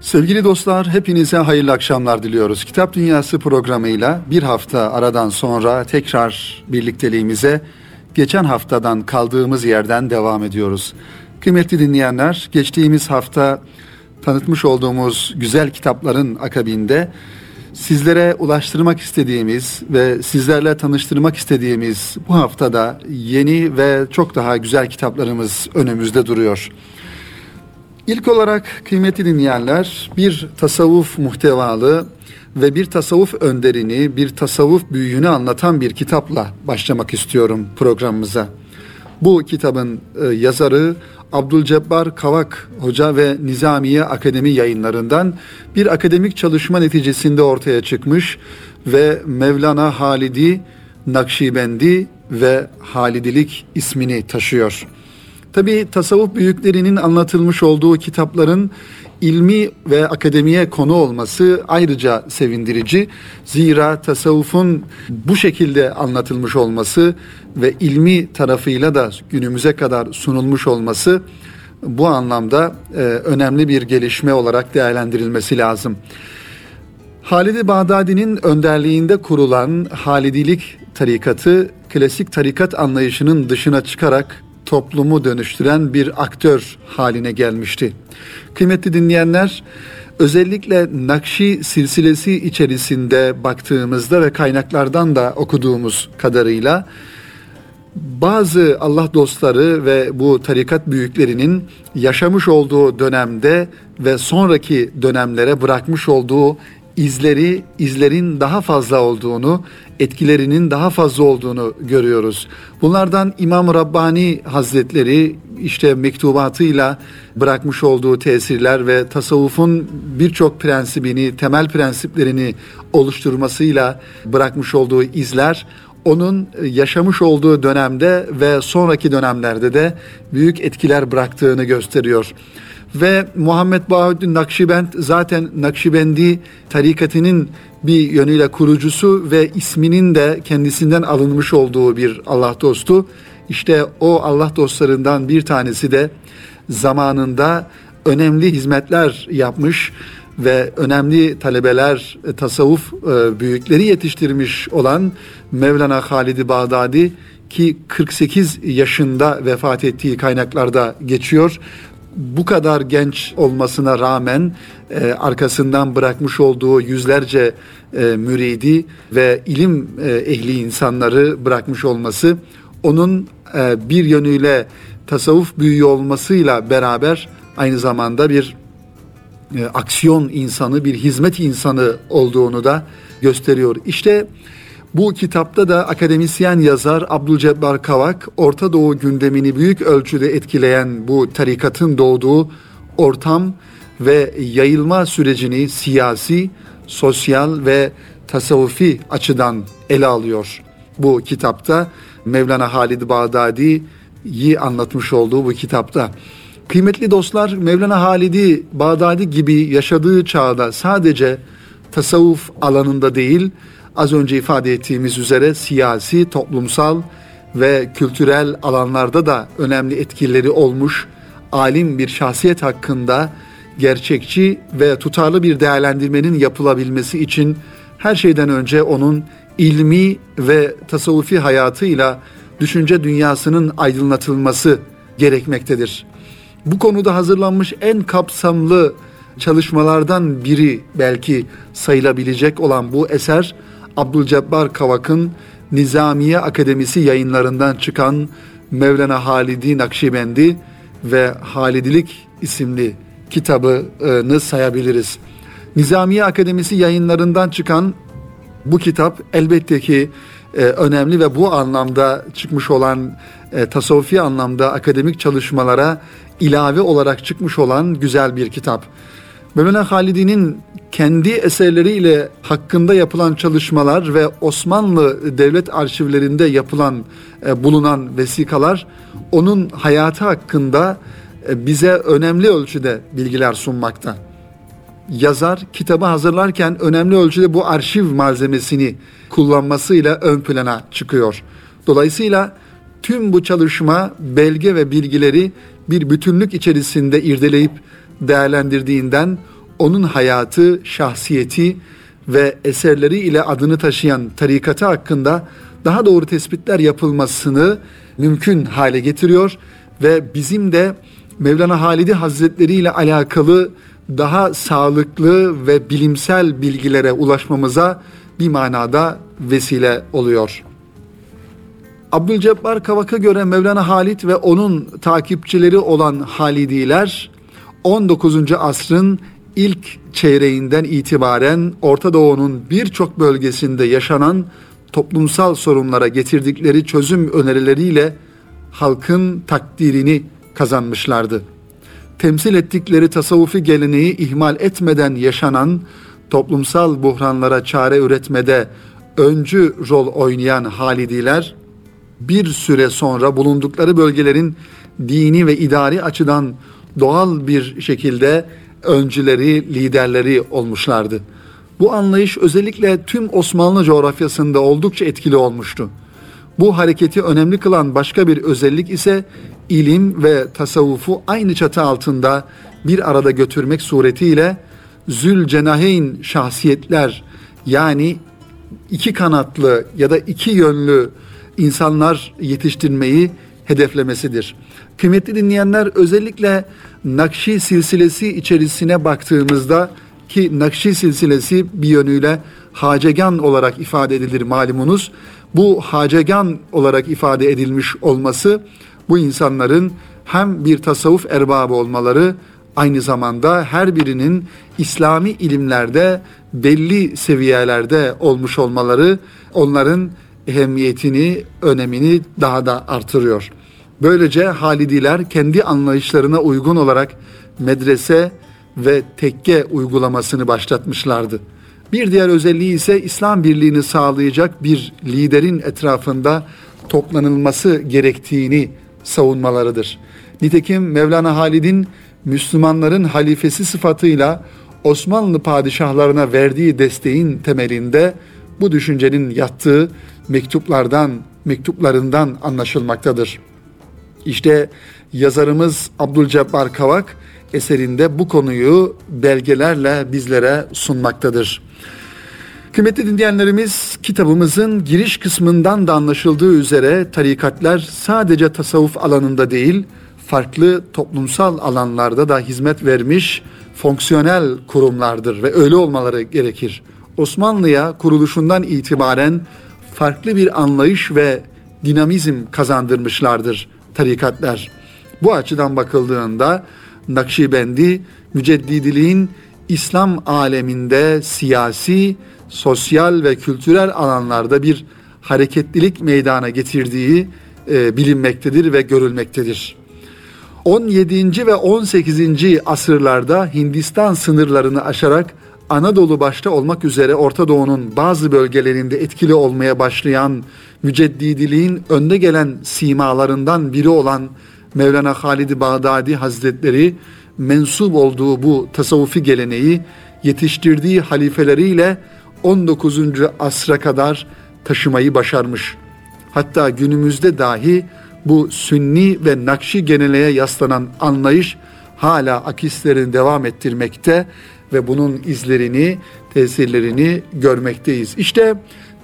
Sevgili dostlar, hepinize hayırlı akşamlar diliyoruz. Kitap Dünyası programıyla bir hafta aradan sonra tekrar birlikteliğimize geçen haftadan kaldığımız yerden devam ediyoruz. Kıymetli dinleyenler, geçtiğimiz hafta tanıtmış olduğumuz güzel kitapların akabinde sizlere ulaştırmak istediğimiz ve sizlerle tanıştırmak istediğimiz bu haftada yeni ve çok daha güzel kitaplarımız önümüzde duruyor. İlk olarak kıymetli dinleyenler bir tasavvuf muhtevalı ve bir tasavvuf önderini, bir tasavvuf büyüğünü anlatan bir kitapla başlamak istiyorum programımıza. Bu kitabın e, yazarı Abdülcebbar Kavak Hoca ve Nizamiye Akademi yayınlarından bir akademik çalışma neticesinde ortaya çıkmış ve Mevlana Halidi Nakşibendi ve Halidilik ismini taşıyor. Tabi tasavvuf büyüklerinin anlatılmış olduğu kitapların ilmi ve akademiye konu olması ayrıca sevindirici. Zira tasavvufun bu şekilde anlatılmış olması ve ilmi tarafıyla da günümüze kadar sunulmuş olması bu anlamda e, önemli bir gelişme olarak değerlendirilmesi lazım. Halid-i Bağdadi'nin önderliğinde kurulan Halidilik tarikatı klasik tarikat anlayışının dışına çıkarak toplumu dönüştüren bir aktör haline gelmişti. Kıymetli dinleyenler, özellikle Nakşi silsilesi içerisinde baktığımızda ve kaynaklardan da okuduğumuz kadarıyla bazı Allah dostları ve bu tarikat büyüklerinin yaşamış olduğu dönemde ve sonraki dönemlere bırakmış olduğu izleri, izlerin daha fazla olduğunu, etkilerinin daha fazla olduğunu görüyoruz. Bunlardan İmam Rabbani Hazretleri işte mektubatıyla bırakmış olduğu tesirler ve tasavvufun birçok prensibini, temel prensiplerini oluşturmasıyla bırakmış olduğu izler onun yaşamış olduğu dönemde ve sonraki dönemlerde de büyük etkiler bıraktığını gösteriyor. Ve Muhammed Bahuddin Nakşibend zaten Nakşibendi tarikatının bir yönüyle kurucusu ve isminin de kendisinden alınmış olduğu bir Allah dostu. İşte o Allah dostlarından bir tanesi de zamanında önemli hizmetler yapmış ve önemli talebeler, e, tasavvuf e, büyükleri yetiştirmiş olan Mevlana Halid-i Bağdadi ki 48 yaşında vefat ettiği kaynaklarda geçiyor bu kadar genç olmasına rağmen e, arkasından bırakmış olduğu yüzlerce e, müridi ve ilim e, ehli insanları bırakmış olması onun e, bir yönüyle tasavvuf büyüğü olmasıyla beraber aynı zamanda bir e, aksiyon insanı, bir hizmet insanı olduğunu da gösteriyor. İşte bu kitapta da akademisyen yazar Abdülcebbar Kavak, Orta Doğu gündemini büyük ölçüde etkileyen bu tarikatın doğduğu ortam ve yayılma sürecini siyasi, sosyal ve tasavvufi açıdan ele alıyor. Bu kitapta Mevlana Halid Bağdadi'yi anlatmış olduğu bu kitapta. Kıymetli dostlar Mevlana Halidi Bağdadi gibi yaşadığı çağda sadece tasavvuf alanında değil, az önce ifade ettiğimiz üzere siyasi, toplumsal ve kültürel alanlarda da önemli etkileri olmuş alim bir şahsiyet hakkında gerçekçi ve tutarlı bir değerlendirmenin yapılabilmesi için her şeyden önce onun ilmi ve tasavvufi hayatıyla düşünce dünyasının aydınlatılması gerekmektedir. Bu konuda hazırlanmış en kapsamlı çalışmalardan biri belki sayılabilecek olan bu eser Abdülcebbar Kavak'ın Nizamiye Akademisi yayınlarından çıkan Mevlana Halidi Nakşibendi ve Halidilik isimli kitabını sayabiliriz. Nizamiye Akademisi yayınlarından çıkan bu kitap elbette ki e, önemli ve bu anlamda çıkmış olan e, tasavvufi anlamda akademik çalışmalara ilave olarak çıkmış olan güzel bir kitap. Mevlana Halidi'nin kendi eserleriyle hakkında yapılan çalışmalar ve Osmanlı devlet arşivlerinde yapılan e, bulunan vesikalar onun hayatı hakkında e, bize önemli ölçüde bilgiler sunmakta. Yazar kitabı hazırlarken önemli ölçüde bu arşiv malzemesini kullanmasıyla ön plana çıkıyor. Dolayısıyla tüm bu çalışma belge ve bilgileri bir bütünlük içerisinde irdeleyip değerlendirdiğinden onun hayatı, şahsiyeti ve eserleri ile adını taşıyan tarikatı hakkında daha doğru tespitler yapılmasını mümkün hale getiriyor ve bizim de Mevlana Halidi Hazretleri ile alakalı daha sağlıklı ve bilimsel bilgilere ulaşmamıza bir manada vesile oluyor. Abdülcebbar Kavak'a göre Mevlana Halit ve onun takipçileri olan Halidiler 19. asrın ilk çeyreğinden itibaren Orta Doğu'nun birçok bölgesinde yaşanan toplumsal sorunlara getirdikleri çözüm önerileriyle halkın takdirini kazanmışlardı. Temsil ettikleri tasavvufi geleneği ihmal etmeden yaşanan toplumsal buhranlara çare üretmede öncü rol oynayan Halidiler bir süre sonra bulundukları bölgelerin dini ve idari açıdan doğal bir şekilde öncüleri, liderleri olmuşlardı. Bu anlayış özellikle tüm Osmanlı coğrafyasında oldukça etkili olmuştu. Bu hareketi önemli kılan başka bir özellik ise ilim ve tasavvufu aynı çatı altında bir arada götürmek suretiyle zülcenaheyn şahsiyetler yani iki kanatlı ya da iki yönlü insanlar yetiştirmeyi hedeflemesidir. Kıymetli dinleyenler özellikle Nakşi silsilesi içerisine baktığımızda ki Nakşi silsilesi bir yönüyle hacegan olarak ifade edilir malumunuz. Bu hacegan olarak ifade edilmiş olması bu insanların hem bir tasavvuf erbabı olmaları aynı zamanda her birinin İslami ilimlerde belli seviyelerde olmuş olmaları onların ehemmiyetini, önemini daha da artırıyor. Böylece Halidiler kendi anlayışlarına uygun olarak medrese ve tekke uygulamasını başlatmışlardı. Bir diğer özelliği ise İslam birliğini sağlayacak bir liderin etrafında toplanılması gerektiğini savunmalarıdır. Nitekim Mevlana Halid'in Müslümanların halifesi sıfatıyla Osmanlı padişahlarına verdiği desteğin temelinde bu düşüncenin yattığı mektuplardan, mektuplarından anlaşılmaktadır. İşte yazarımız Abdülcebbar Kavak eserinde bu konuyu belgelerle bizlere sunmaktadır. Kıymetli dinleyenlerimiz kitabımızın giriş kısmından da anlaşıldığı üzere tarikatlar sadece tasavvuf alanında değil farklı toplumsal alanlarda da hizmet vermiş fonksiyonel kurumlardır ve öyle olmaları gerekir. Osmanlı'ya kuruluşundan itibaren farklı bir anlayış ve dinamizm kazandırmışlardır tarikatlar. Bu açıdan bakıldığında Nakşibendi müceddidiliğin İslam aleminde siyasi, sosyal ve kültürel alanlarda bir hareketlilik meydana getirdiği e, bilinmektedir ve görülmektedir. 17. ve 18. asırlarda Hindistan sınırlarını aşarak Anadolu başta olmak üzere Orta Doğu'nun bazı bölgelerinde etkili olmaya başlayan müceddidiliğin önde gelen simalarından biri olan Mevlana Halid-i Bağdadi Hazretleri mensup olduğu bu tasavvufi geleneği yetiştirdiği halifeleriyle 19. asra kadar taşımayı başarmış. Hatta günümüzde dahi bu sünni ve nakşi geleneğe yaslanan anlayış hala akislerini devam ettirmekte ve bunun izlerini, tesirlerini görmekteyiz. İşte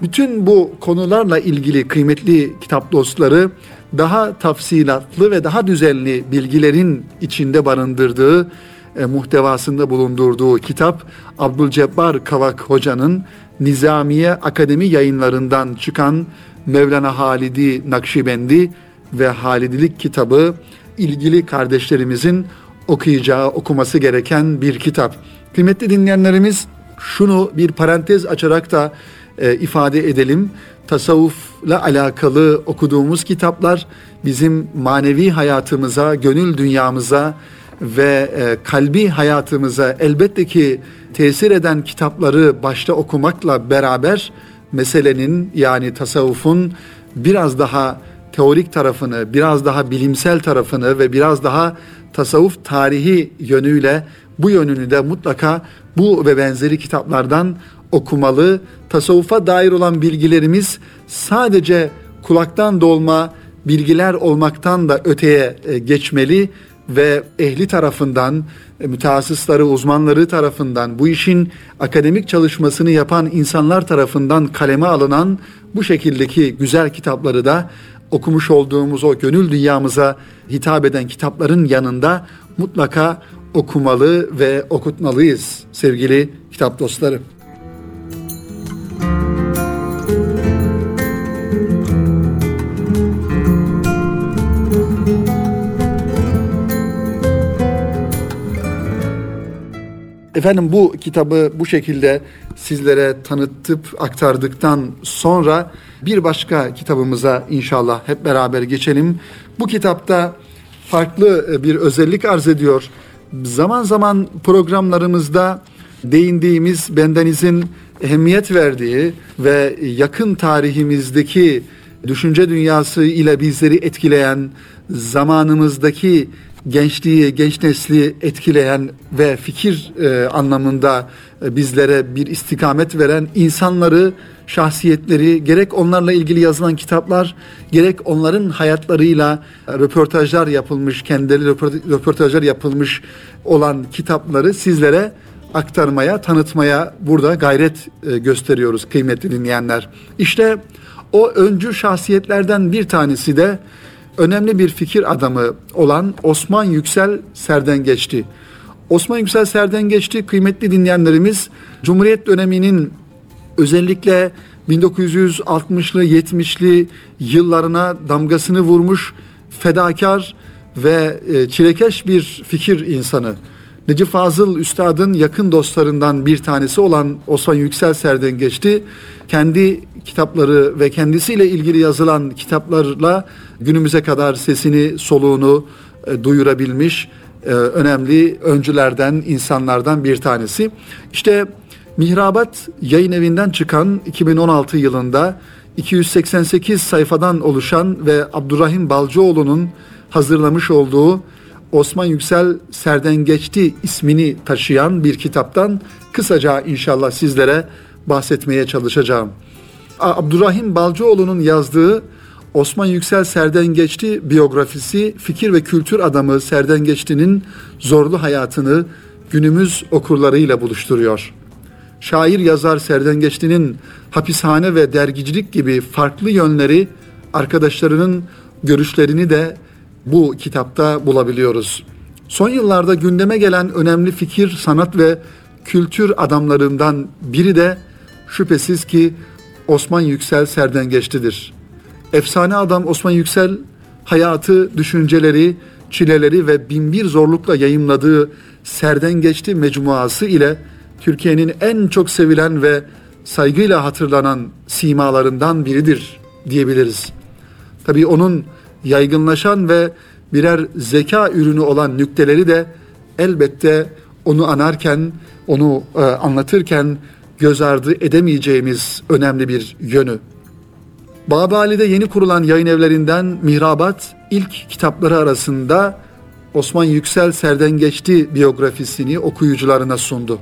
bütün bu konularla ilgili kıymetli kitap dostları daha tafsilatlı ve daha düzenli bilgilerin içinde barındırdığı, e, muhtevasında bulundurduğu kitap Abdülcebbar Kavak Hoca'nın Nizamiye Akademi yayınlarından çıkan Mevlana Halidi Nakşibendi ve Halidilik kitabı ilgili kardeşlerimizin okuyacağı, okuması gereken bir kitap. Kıymetli dinleyenlerimiz şunu bir parantez açarak da e, ifade edelim. Tasavvufla alakalı okuduğumuz kitaplar bizim manevi hayatımıza, gönül dünyamıza ve e, kalbi hayatımıza elbette ki tesir eden kitapları başta okumakla beraber meselenin yani tasavvufun biraz daha teorik tarafını, biraz daha bilimsel tarafını ve biraz daha tasavvuf tarihi yönüyle bu yönünü de mutlaka bu ve benzeri kitaplardan okumalı. Tasavvufa dair olan bilgilerimiz sadece kulaktan dolma bilgiler olmaktan da öteye e, geçmeli ve ehli tarafından, e, mütehassısları, uzmanları tarafından, bu işin akademik çalışmasını yapan insanlar tarafından kaleme alınan bu şekildeki güzel kitapları da okumuş olduğumuz o gönül dünyamıza hitap eden kitapların yanında mutlaka okumalı ve okutmalıyız sevgili kitap dostları. Efendim bu kitabı bu şekilde sizlere tanıtıp aktardıktan sonra bir başka kitabımıza inşallah hep beraber geçelim. Bu kitapta farklı bir özellik arz ediyor. Zaman zaman programlarımızda değindiğimiz bendenizin ehemmiyet verdiği ve yakın tarihimizdeki düşünce dünyası ile bizleri etkileyen zamanımızdaki gençliği, genç nesli etkileyen ve fikir e, anlamında bizlere bir istikamet veren insanları, şahsiyetleri, gerek onlarla ilgili yazılan kitaplar, gerek onların hayatlarıyla röportajlar yapılmış, kendileri röportajlar yapılmış olan kitapları sizlere aktarmaya, tanıtmaya burada gayret e, gösteriyoruz kıymetli dinleyenler. İşte o öncü şahsiyetlerden bir tanesi de önemli bir fikir adamı olan Osman Yüksel Serden geçti. Osman Yüksel Serden geçti kıymetli dinleyenlerimiz Cumhuriyet döneminin özellikle 1960'lı 70'li yıllarına damgasını vurmuş fedakar ve e, çilekeş bir fikir insanı. Necip Fazıl Üstad'ın yakın dostlarından bir tanesi olan Osman Yüksel Serden geçti. Kendi kitapları ve kendisiyle ilgili yazılan kitaplarla günümüze kadar sesini, soluğunu e, duyurabilmiş e, önemli öncülerden, insanlardan bir tanesi. İşte Mihrabat yayın evinden çıkan 2016 yılında 288 sayfadan oluşan ve Abdurrahim Balcıoğlu'nun hazırlamış olduğu Osman Yüksel Serdengeçti ismini taşıyan bir kitaptan kısaca inşallah sizlere bahsetmeye çalışacağım. Abdurrahim Balcıoğlu'nun yazdığı Osman Yüksel Serdengeçti biyografisi fikir ve kültür adamı Serdengeçti'nin zorlu hayatını günümüz okurlarıyla buluşturuyor. Şair yazar Serdengeçti'nin hapishane ve dergicilik gibi farklı yönleri arkadaşlarının görüşlerini de bu kitapta bulabiliyoruz. Son yıllarda gündeme gelen önemli fikir, sanat ve kültür adamlarından biri de şüphesiz ki Osman Yüksel Serdengeçti'dir. Efsane adam Osman Yüksel hayatı, düşünceleri, çileleri ve binbir zorlukla yayımladığı Serdengeçti mecmuası ile Türkiye'nin en çok sevilen ve saygıyla hatırlanan simalarından biridir diyebiliriz. Tabii onun yaygınlaşan ve birer zeka ürünü olan nükteleri de elbette onu anarken, onu e, anlatırken göz ardı edemeyeceğimiz önemli bir yönü. Babali'de yeni kurulan yayın evlerinden Mihrabat ilk kitapları arasında Osman Yüksel Serdengeçti biyografisini okuyucularına sundu.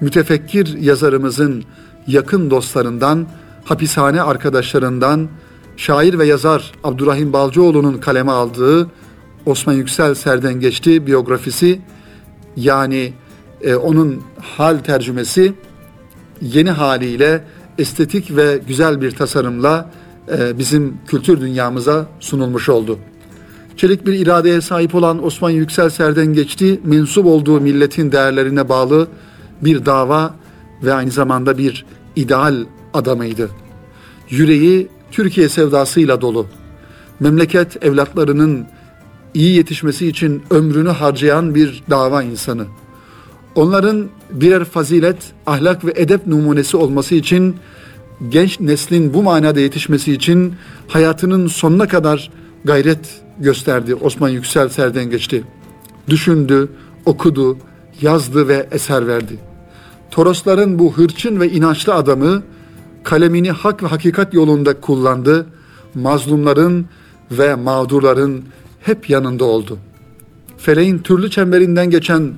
Mütefekkir yazarımızın yakın dostlarından, hapishane arkadaşlarından, şair ve yazar Abdurrahim Balcıoğlu'nun kaleme aldığı Osman Yüksel Serdengeçti biyografisi yani e, onun hal tercümesi yeni haliyle estetik ve güzel bir tasarımla bizim kültür dünyamıza sunulmuş oldu. Çelik bir iradeye sahip olan Osman Yüksel Serdengeçti mensup olduğu milletin değerlerine bağlı bir dava ve aynı zamanda bir ideal adamıydı. Yüreği Türkiye sevdasıyla dolu. Memleket evlatlarının iyi yetişmesi için ömrünü harcayan bir dava insanı. Onların birer fazilet, ahlak ve edep numunesi olması için genç neslin bu manada yetişmesi için hayatının sonuna kadar gayret gösterdi. Osman Yüksel Serden geçti. Düşündü, okudu, yazdı ve eser verdi. Torosların bu hırçın ve inançlı adamı kalemini hak ve hakikat yolunda kullandı. Mazlumların ve mağdurların hep yanında oldu. Feleğin türlü çemberinden geçen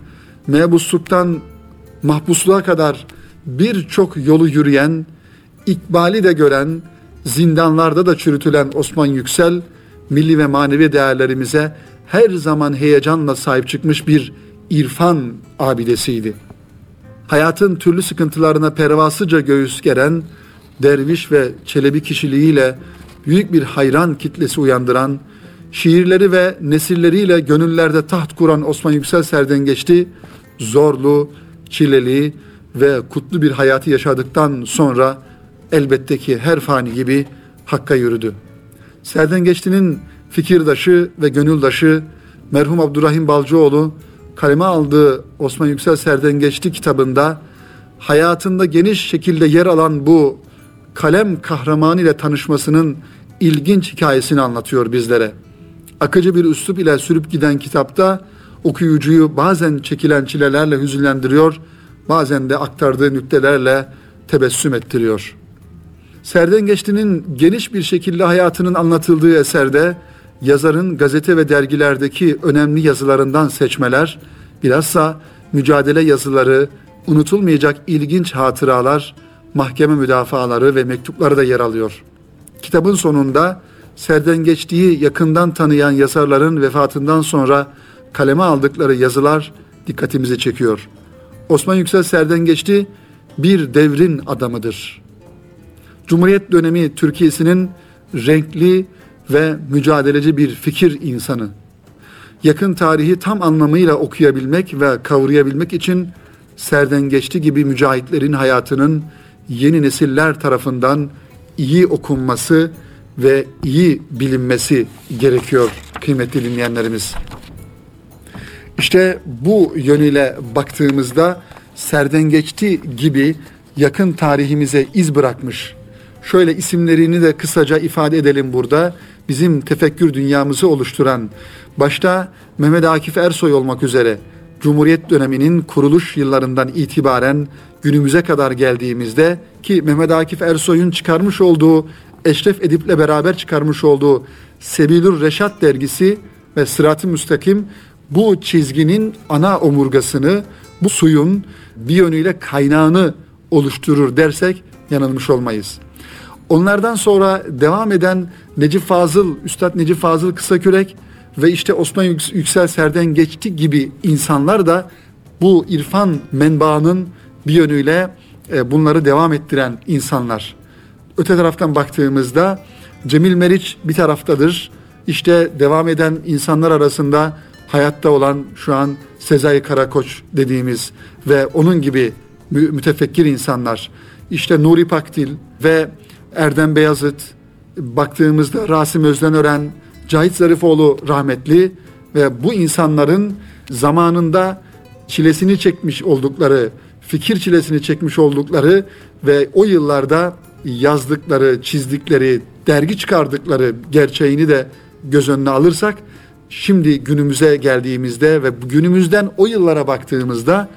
mebusluktan mahpusluğa kadar birçok yolu yürüyen, ikbali de gören, zindanlarda da çürütülen Osman Yüksel, milli ve manevi değerlerimize her zaman heyecanla sahip çıkmış bir irfan abidesiydi. Hayatın türlü sıkıntılarına pervasıca göğüs geren, derviş ve çelebi kişiliğiyle büyük bir hayran kitlesi uyandıran, şiirleri ve nesilleriyle gönüllerde taht kuran Osman Yüksel Serdengeçti, zorlu, çileli ve kutlu bir hayatı yaşadıktan sonra elbette ki her fani gibi Hakk'a yürüdü. Serdengeçti'nin fikirdaşı ve gönüldaşı merhum Abdurrahim Balcıoğlu kaleme aldığı Osman Yüksel Serdengeçti kitabında hayatında geniş şekilde yer alan bu kalem kahramanı ile tanışmasının ilginç hikayesini anlatıyor bizlere. Akıcı bir üslup ile sürüp giden kitapta okuyucuyu bazen çekilen çilelerle hüzünlendiriyor, bazen de aktardığı nüktelerle tebessüm ettiriyor. Serdengeçti'nin geniş bir şekilde hayatının anlatıldığı eserde yazarın gazete ve dergilerdeki önemli yazılarından seçmeler, bilhassa mücadele yazıları, unutulmayacak ilginç hatıralar, mahkeme müdafaları ve mektupları da yer alıyor. Kitabın sonunda serdengeçliği yakından tanıyan yazarların vefatından sonra kaleme aldıkları yazılar dikkatimizi çekiyor. Osman Yüksel Serdengeçli bir devrin adamıdır. Cumhuriyet dönemi Türkiye'sinin renkli ve mücadeleci bir fikir insanı. Yakın tarihi tam anlamıyla okuyabilmek ve kavrayabilmek için Serdengeçli gibi mücahitlerin hayatının yeni nesiller tarafından iyi okunması ve iyi bilinmesi gerekiyor kıymetli dinleyenlerimiz. İşte bu yönüyle baktığımızda Serdengeçti gibi yakın tarihimize iz bırakmış. Şöyle isimlerini de kısaca ifade edelim burada. Bizim tefekkür dünyamızı oluşturan başta Mehmet Akif Ersoy olmak üzere Cumhuriyet döneminin kuruluş yıllarından itibaren günümüze kadar geldiğimizde ki Mehmet Akif Ersoy'un çıkarmış olduğu Eşref Edip'le beraber çıkarmış olduğu Sebilur Reşat dergisi ve Sırat-ı Müstakim bu çizginin ana omurgasını, bu suyun bir yönüyle kaynağını oluşturur dersek yanılmış olmayız. Onlardan sonra devam eden Necip Fazıl, Üstad Necip Fazıl Kısakürek ve işte Osman Yüksel Serden geçti gibi insanlar da bu irfan menbaının bir yönüyle e, bunları devam ettiren insanlar. Öte taraftan baktığımızda Cemil Meriç bir taraftadır. İşte devam eden insanlar arasında hayatta olan şu an Sezai Karakoç dediğimiz ve onun gibi mütefekkir insanlar. İşte Nuri Pakdil ve Erdem Beyazıt, baktığımızda Rasim Özdenören, Cahit Zarifoğlu rahmetli ve bu insanların zamanında çilesini çekmiş oldukları, fikir çilesini çekmiş oldukları ve o yıllarda yazdıkları, çizdikleri, dergi çıkardıkları gerçeğini de göz önüne alırsak şimdi günümüze geldiğimizde ve günümüzden o yıllara baktığımızda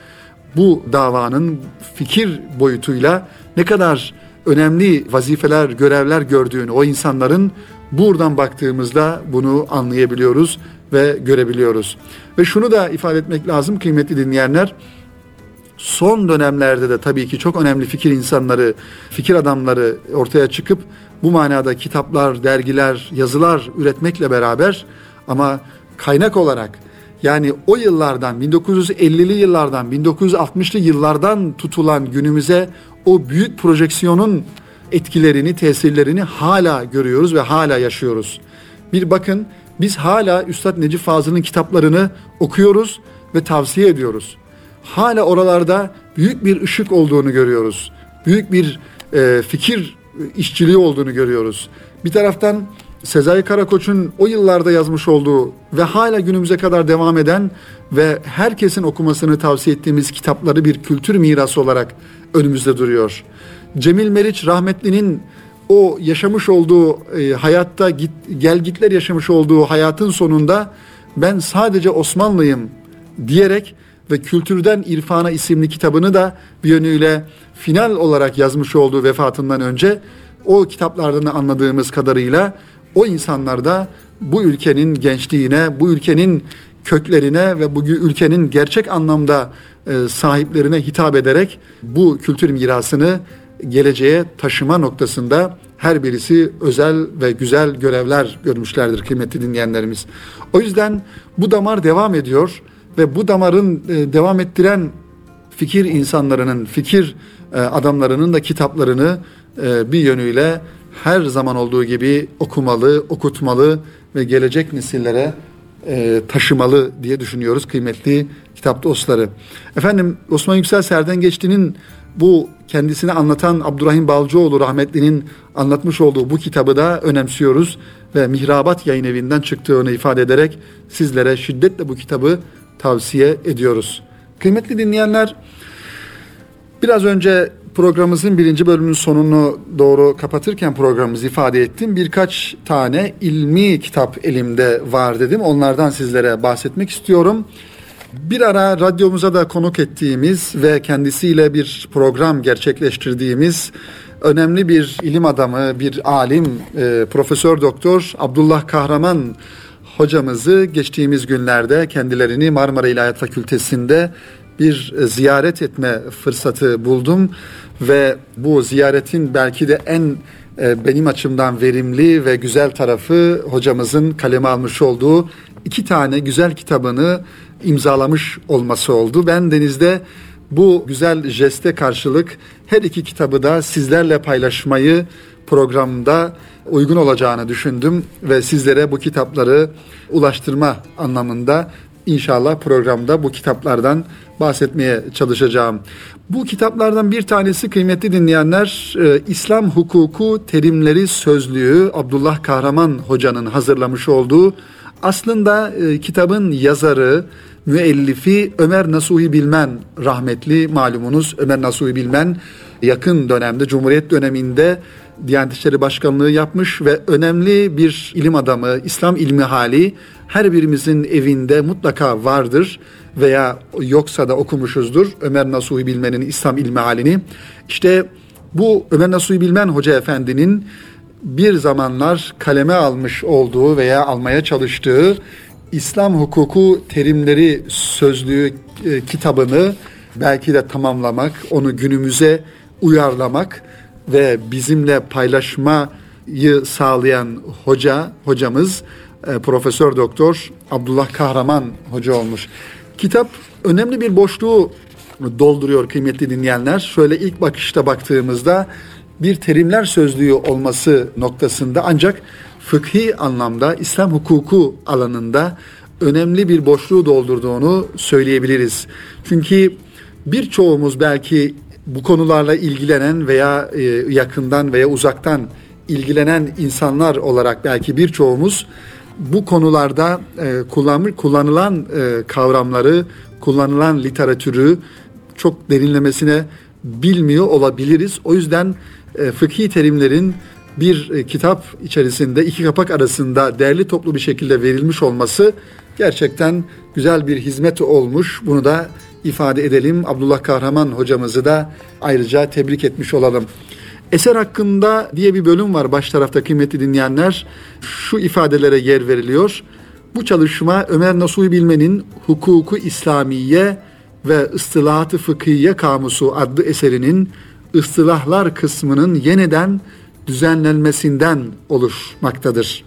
bu davanın fikir boyutuyla ne kadar önemli vazifeler, görevler gördüğünü o insanların buradan baktığımızda bunu anlayabiliyoruz ve görebiliyoruz. Ve şunu da ifade etmek lazım kıymetli dinleyenler. Son dönemlerde de tabii ki çok önemli fikir insanları, fikir adamları ortaya çıkıp bu manada kitaplar, dergiler, yazılar üretmekle beraber ama kaynak olarak yani o yıllardan 1950'li yıllardan 1960'lı yıllardan tutulan günümüze o büyük projeksiyonun etkilerini, tesirlerini hala görüyoruz ve hala yaşıyoruz. Bir bakın biz hala Üstad Necip Fazıl'ın kitaplarını okuyoruz ve tavsiye ediyoruz. Hala oralarda büyük bir ışık olduğunu görüyoruz. Büyük bir e, fikir işçiliği olduğunu görüyoruz. Bir taraftan Sezai Karakoç'un o yıllarda yazmış olduğu ve hala günümüze kadar devam eden ve herkesin okumasını tavsiye ettiğimiz kitapları bir kültür mirası olarak önümüzde duruyor. Cemil Meriç rahmetlinin o yaşamış olduğu e, hayatta git, gel gitler yaşamış olduğu hayatın sonunda ben sadece Osmanlıyım diyerek ve Kültürden İrfana isimli kitabını da bir yönüyle final olarak yazmış olduğu vefatından önce o kitaplardan anladığımız kadarıyla o insanlar da bu ülkenin gençliğine, bu ülkenin köklerine ve bu ülkenin gerçek anlamda e, sahiplerine hitap ederek bu kültür mirasını geleceğe taşıma noktasında her birisi özel ve güzel görevler görmüşlerdir kıymetli dinleyenlerimiz. O yüzden bu damar devam ediyor ve bu damarın e, devam ettiren fikir insanlarının, fikir e, adamlarının da kitaplarını bir yönüyle her zaman olduğu gibi okumalı, okutmalı ve gelecek nesillere e, taşımalı diye düşünüyoruz kıymetli kitap dostları. Efendim Osman Yüksel Serden Geçti'nin bu kendisini anlatan Abdurrahim Balcıoğlu rahmetlinin anlatmış olduğu bu kitabı da önemsiyoruz ve Mihrabat Yayın Evi'nden çıktığını ifade ederek sizlere şiddetle bu kitabı tavsiye ediyoruz. Kıymetli dinleyenler, biraz önce programımızın birinci bölümünün sonunu doğru kapatırken programımızı ifade ettim. Birkaç tane ilmi kitap elimde var dedim. Onlardan sizlere bahsetmek istiyorum. Bir ara radyomuza da konuk ettiğimiz ve kendisiyle bir program gerçekleştirdiğimiz önemli bir ilim adamı, bir alim, e, Profesör Doktor Abdullah Kahraman hocamızı geçtiğimiz günlerde kendilerini Marmara İlahiyat Fakültesi'nde bir ziyaret etme fırsatı buldum ve bu ziyaretin belki de en e, benim açımdan verimli ve güzel tarafı hocamızın kaleme almış olduğu iki tane güzel kitabını imzalamış olması oldu. Ben denizde bu güzel jeste karşılık her iki kitabı da sizlerle paylaşmayı programda uygun olacağını düşündüm ve sizlere bu kitapları ulaştırma anlamında inşallah programda bu kitaplardan bahsetmeye çalışacağım. Bu kitaplardan bir tanesi kıymetli dinleyenler e, İslam Hukuku Terimleri Sözlüğü Abdullah Kahraman Hoca'nın hazırlamış olduğu aslında e, kitabın yazarı müellifi Ömer Nasuhi Bilmen rahmetli malumunuz Ömer Nasuhi Bilmen yakın dönemde Cumhuriyet döneminde Diyanet İşleri Başkanlığı yapmış ve önemli bir ilim adamı, İslam ilmi hali her birimizin evinde mutlaka vardır veya yoksa da okumuşuzdur. Ömer Nasuhi Bilmen'in İslam ilmi halini. İşte bu Ömer Nasuhi Bilmen Hoca Efendi'nin bir zamanlar kaleme almış olduğu veya almaya çalıştığı İslam hukuku terimleri sözlüğü e, kitabını belki de tamamlamak, onu günümüze uyarlamak ve bizimle paylaşmayı sağlayan hoca hocamız e, Profesör Doktor Abdullah Kahraman hoca olmuş. Kitap önemli bir boşluğu dolduruyor kıymetli dinleyenler. Şöyle ilk bakışta baktığımızda bir terimler sözlüğü olması noktasında ancak fıkhi anlamda İslam hukuku alanında önemli bir boşluğu doldurduğunu söyleyebiliriz. Çünkü birçoğumuz belki bu konularla ilgilenen veya e, yakından veya uzaktan ilgilenen insanlar olarak belki birçoğumuz bu konularda e, kullanılan e, kavramları, kullanılan literatürü çok derinlemesine bilmiyor olabiliriz. O yüzden e, fıkhi terimlerin bir e, kitap içerisinde iki kapak arasında değerli toplu bir şekilde verilmiş olması gerçekten güzel bir hizmet olmuş. Bunu da ifade edelim. Abdullah Kahraman hocamızı da ayrıca tebrik etmiş olalım. Eser hakkında diye bir bölüm var baş tarafta kıymetli dinleyenler. Şu ifadelere yer veriliyor. Bu çalışma Ömer Nasuhi Bilmen'in Hukuku İslamiye ve Istilahat-ı Fıkhiye Kamusu adlı eserinin ıstılahlar kısmının yeniden düzenlenmesinden oluşmaktadır.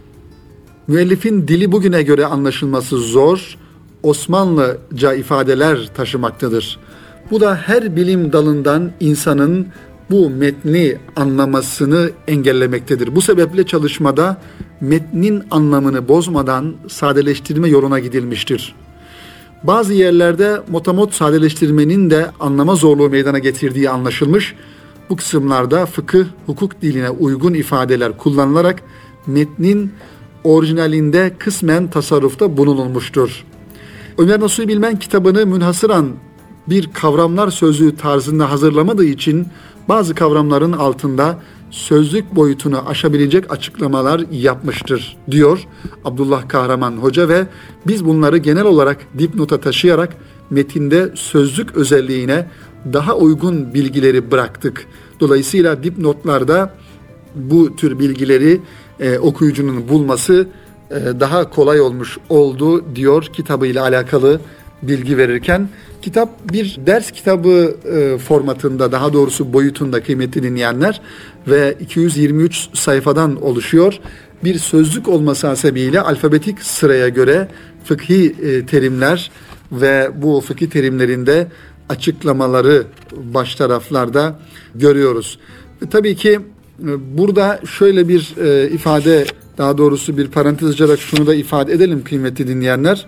Müellifin dili bugüne göre anlaşılması zor, Osmanlıca ifadeler taşımaktadır. Bu da her bilim dalından insanın bu metni anlamasını engellemektedir. Bu sebeple çalışmada metnin anlamını bozmadan sadeleştirme yoluna gidilmiştir. Bazı yerlerde motamot sadeleştirmenin de anlama zorluğu meydana getirdiği anlaşılmış. Bu kısımlarda fıkıh, hukuk diline uygun ifadeler kullanılarak metnin orijinalinde kısmen tasarrufta bulunulmuştur. Ömer Nasuhi Bilmen kitabını münhasıran bir kavramlar sözlüğü tarzında hazırlamadığı için bazı kavramların altında sözlük boyutunu aşabilecek açıklamalar yapmıştır diyor Abdullah Kahraman Hoca ve biz bunları genel olarak dipnota taşıyarak metinde sözlük özelliğine daha uygun bilgileri bıraktık. Dolayısıyla dipnotlarda bu tür bilgileri e, okuyucunun bulması daha kolay olmuş oldu diyor kitabıyla alakalı bilgi verirken kitap bir ders kitabı e, formatında daha doğrusu boyutunda kıymetli dinleyenler ve 223 sayfadan oluşuyor. Bir sözlük olması hasebiyle alfabetik sıraya göre fıkhi e, terimler ve bu fıkhi terimlerinde açıklamaları baş taraflarda görüyoruz. E, tabii ki e, burada şöyle bir e, ifade daha doğrusu bir parantez açarak şunu da ifade edelim kıymetli dinleyenler.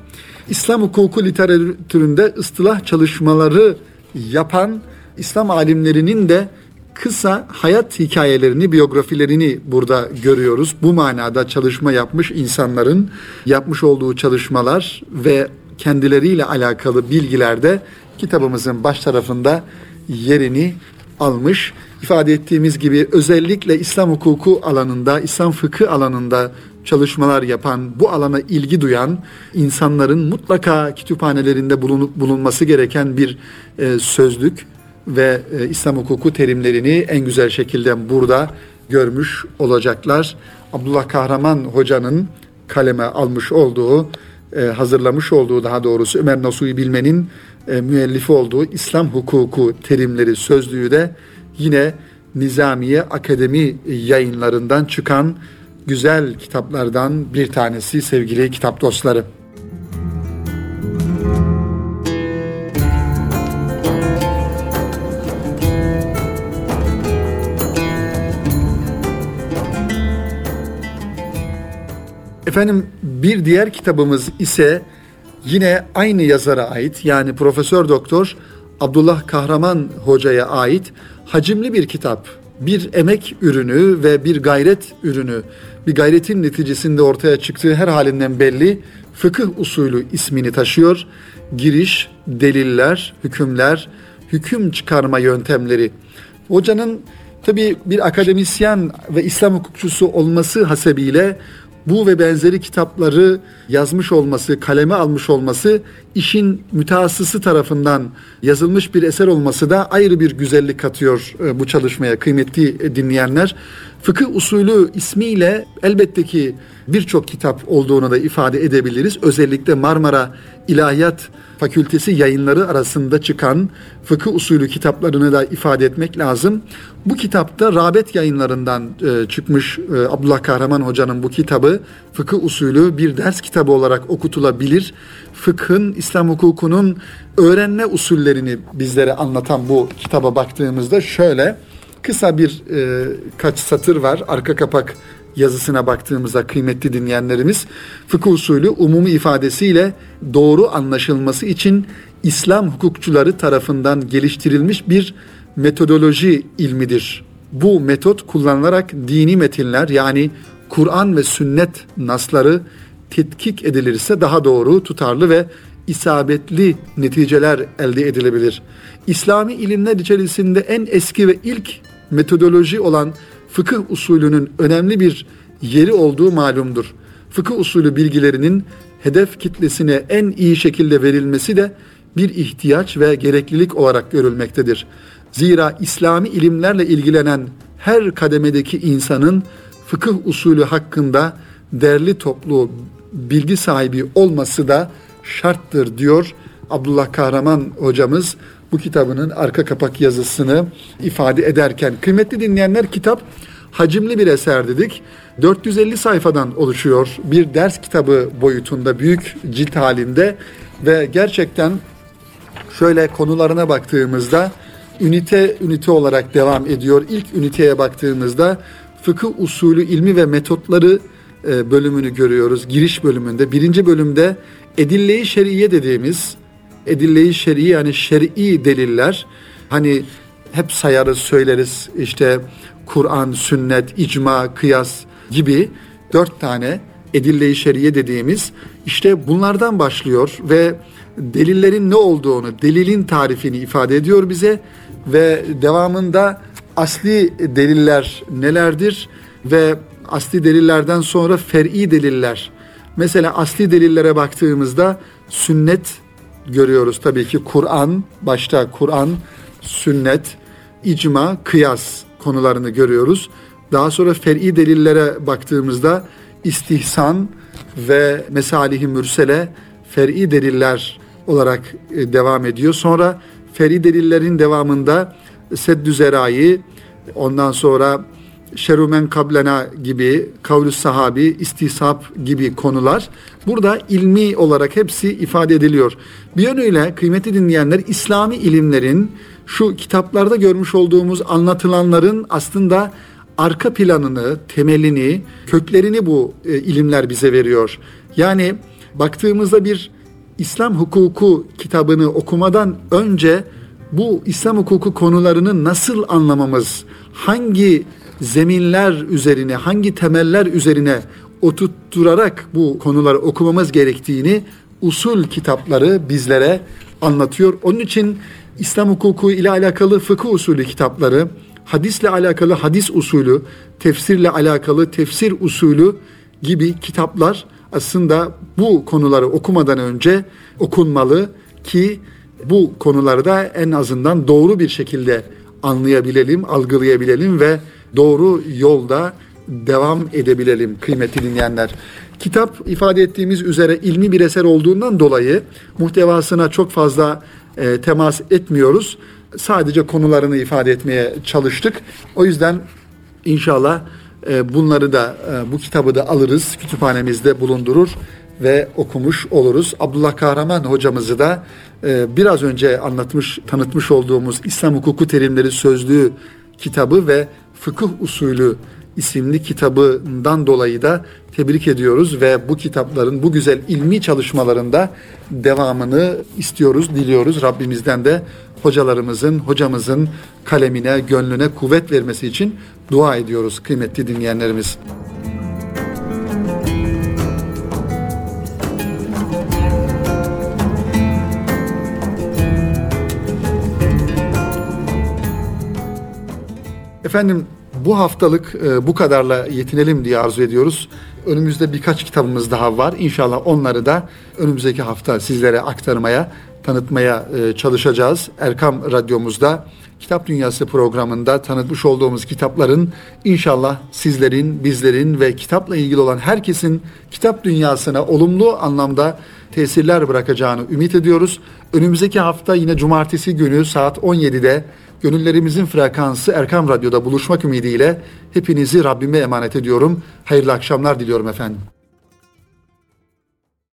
İslam hukuku literatüründe ıstılah çalışmaları yapan İslam alimlerinin de kısa hayat hikayelerini, biyografilerini burada görüyoruz. Bu manada çalışma yapmış insanların yapmış olduğu çalışmalar ve kendileriyle alakalı bilgilerde kitabımızın baş tarafında yerini almış. İfade ettiğimiz gibi özellikle İslam hukuku alanında, İslam fıkı alanında çalışmalar yapan, bu alana ilgi duyan insanların mutlaka kütüphanelerinde bulunup bulunması gereken bir e, sözlük ve e, İslam hukuku terimlerini en güzel şekilde burada görmüş olacaklar. Abdullah Kahraman hocanın kaleme almış olduğu, e, hazırlamış olduğu daha doğrusu Ömer Nasuhi Bilmen'in e, müellifi olduğu İslam hukuku terimleri sözlüğü de yine Nizamiye Akademi yayınlarından çıkan güzel kitaplardan bir tanesi sevgili kitap dostları. Efendim bir diğer kitabımız ise yine aynı yazara ait yani Profesör Doktor Abdullah Kahraman Hoca'ya ait hacimli bir kitap. Bir emek ürünü ve bir gayret ürünü. Bir gayretin neticesinde ortaya çıktığı her halinden belli fıkıh usulü ismini taşıyor. Giriş, deliller, hükümler, hüküm çıkarma yöntemleri. Hocanın tabi bir akademisyen ve İslam hukukçusu olması hasebiyle bu ve benzeri kitapları yazmış olması, kaleme almış olması, işin mütehassısı tarafından yazılmış bir eser olması da ayrı bir güzellik katıyor e, bu çalışmaya kıymetli e, dinleyenler. Fıkıh usulü ismiyle elbette ki birçok kitap olduğunu da ifade edebiliriz. Özellikle Marmara İlahiyat Fakültesi yayınları arasında çıkan fıkıh usulü kitaplarını da ifade etmek lazım. Bu kitapta Rabet yayınlarından e, çıkmış e, Abdullah Kahraman Hoca'nın bu kitabı fıkıh usulü bir ders kitabı olarak okutulabilir. Fıkhın, İslam hukukunun öğrenme usullerini bizlere anlatan bu kitaba baktığımızda şöyle kısa bir e, kaç satır var arka kapak yazısına baktığımızda kıymetli dinleyenlerimiz fıkıh usulü umumi ifadesiyle doğru anlaşılması için İslam hukukçuları tarafından geliştirilmiş bir metodoloji ilmidir. Bu metot kullanılarak dini metinler yani Kur'an ve sünnet nasları tetkik edilirse daha doğru, tutarlı ve isabetli neticeler elde edilebilir. İslami ilimler içerisinde en eski ve ilk metodoloji olan fıkıh usulünün önemli bir yeri olduğu malumdur. Fıkıh usulü bilgilerinin hedef kitlesine en iyi şekilde verilmesi de bir ihtiyaç ve gereklilik olarak görülmektedir. Zira İslami ilimlerle ilgilenen her kademedeki insanın fıkıh usulü hakkında derli toplu bilgi sahibi olması da şarttır diyor Abdullah Kahraman hocamız bu kitabının arka kapak yazısını ifade ederken. Kıymetli dinleyenler kitap hacimli bir eser dedik. 450 sayfadan oluşuyor. Bir ders kitabı boyutunda büyük cilt halinde ve gerçekten şöyle konularına baktığımızda ünite ünite olarak devam ediyor. İlk üniteye baktığımızda fıkıh usulü ilmi ve metotları e, bölümünü görüyoruz. Giriş bölümünde. Birinci bölümde edille-i şer'iye dediğimiz edille-i şer'i yani şer'i deliller hani hep sayarız söyleriz işte Kur'an, sünnet, icma, kıyas gibi dört tane edille-i şeriye dediğimiz işte bunlardan başlıyor ve delillerin ne olduğunu, delilin tarifini ifade ediyor bize ve devamında asli deliller nelerdir ve asli delillerden sonra fer'i deliller. Mesela asli delillere baktığımızda sünnet görüyoruz tabii ki Kur'an, başta Kur'an, sünnet, icma, kıyas konularını görüyoruz. Daha sonra fer'i delillere baktığımızda istihsan ve mesalihi mürsele fer'i deliller olarak e, devam ediyor. Sonra Feridelillerin devamında Seddü Zera'yı, ondan sonra Şerumen Kablena gibi, Kavlü Sahabi, İstisap gibi konular burada ilmi olarak hepsi ifade ediliyor. Bir yönüyle kıymetli dinleyenler İslami ilimlerin şu kitaplarda görmüş olduğumuz anlatılanların aslında arka planını, temelini, köklerini bu e, ilimler bize veriyor. Yani baktığımızda bir İslam hukuku kitabını okumadan önce bu İslam hukuku konularını nasıl anlamamız, hangi zeminler üzerine, hangi temeller üzerine oturtturarak bu konuları okumamız gerektiğini usul kitapları bizlere anlatıyor. Onun için İslam hukuku ile alakalı fıkıh usulü kitapları, hadisle alakalı hadis usulü, tefsirle alakalı tefsir usulü gibi kitaplar aslında bu konuları okumadan önce okunmalı ki bu konularda en azından doğru bir şekilde anlayabilelim, algılayabilelim ve doğru yolda devam edebilelim kıymetli dinleyenler. Kitap ifade ettiğimiz üzere ilmi bir eser olduğundan dolayı muhtevasına çok fazla e, temas etmiyoruz. Sadece konularını ifade etmeye çalıştık. O yüzden inşallah e, bunları da e, bu kitabı da alırız, kütüphanemizde bulundurur ve okumuş oluruz. Abdullah Kahraman hocamızı da e, biraz önce anlatmış, tanıtmış olduğumuz İslam Hukuku Terimleri Sözlüğü kitabı ve Fıkıh Usulü isimli kitabından dolayı da tebrik ediyoruz ve bu kitapların bu güzel ilmi çalışmalarında devamını istiyoruz, diliyoruz. Rabbimizden de hocalarımızın, hocamızın kalemine, gönlüne kuvvet vermesi için dua ediyoruz kıymetli dinleyenlerimiz. Efendim bu haftalık e, bu kadarla yetinelim diye arzu ediyoruz. Önümüzde birkaç kitabımız daha var. İnşallah onları da önümüzdeki hafta sizlere aktarmaya, tanıtmaya e, çalışacağız. Erkam Radyomuzda Kitap Dünyası programında tanıtmış olduğumuz kitapların inşallah sizlerin, bizlerin ve kitapla ilgili olan herkesin kitap dünyasına olumlu anlamda tesirler bırakacağını ümit ediyoruz. Önümüzdeki hafta yine cumartesi günü saat 17'de Gönüllerimizin frekansı Erkam Radyo'da buluşmak ümidiyle hepinizi Rabbime emanet ediyorum. Hayırlı akşamlar diliyorum efendim.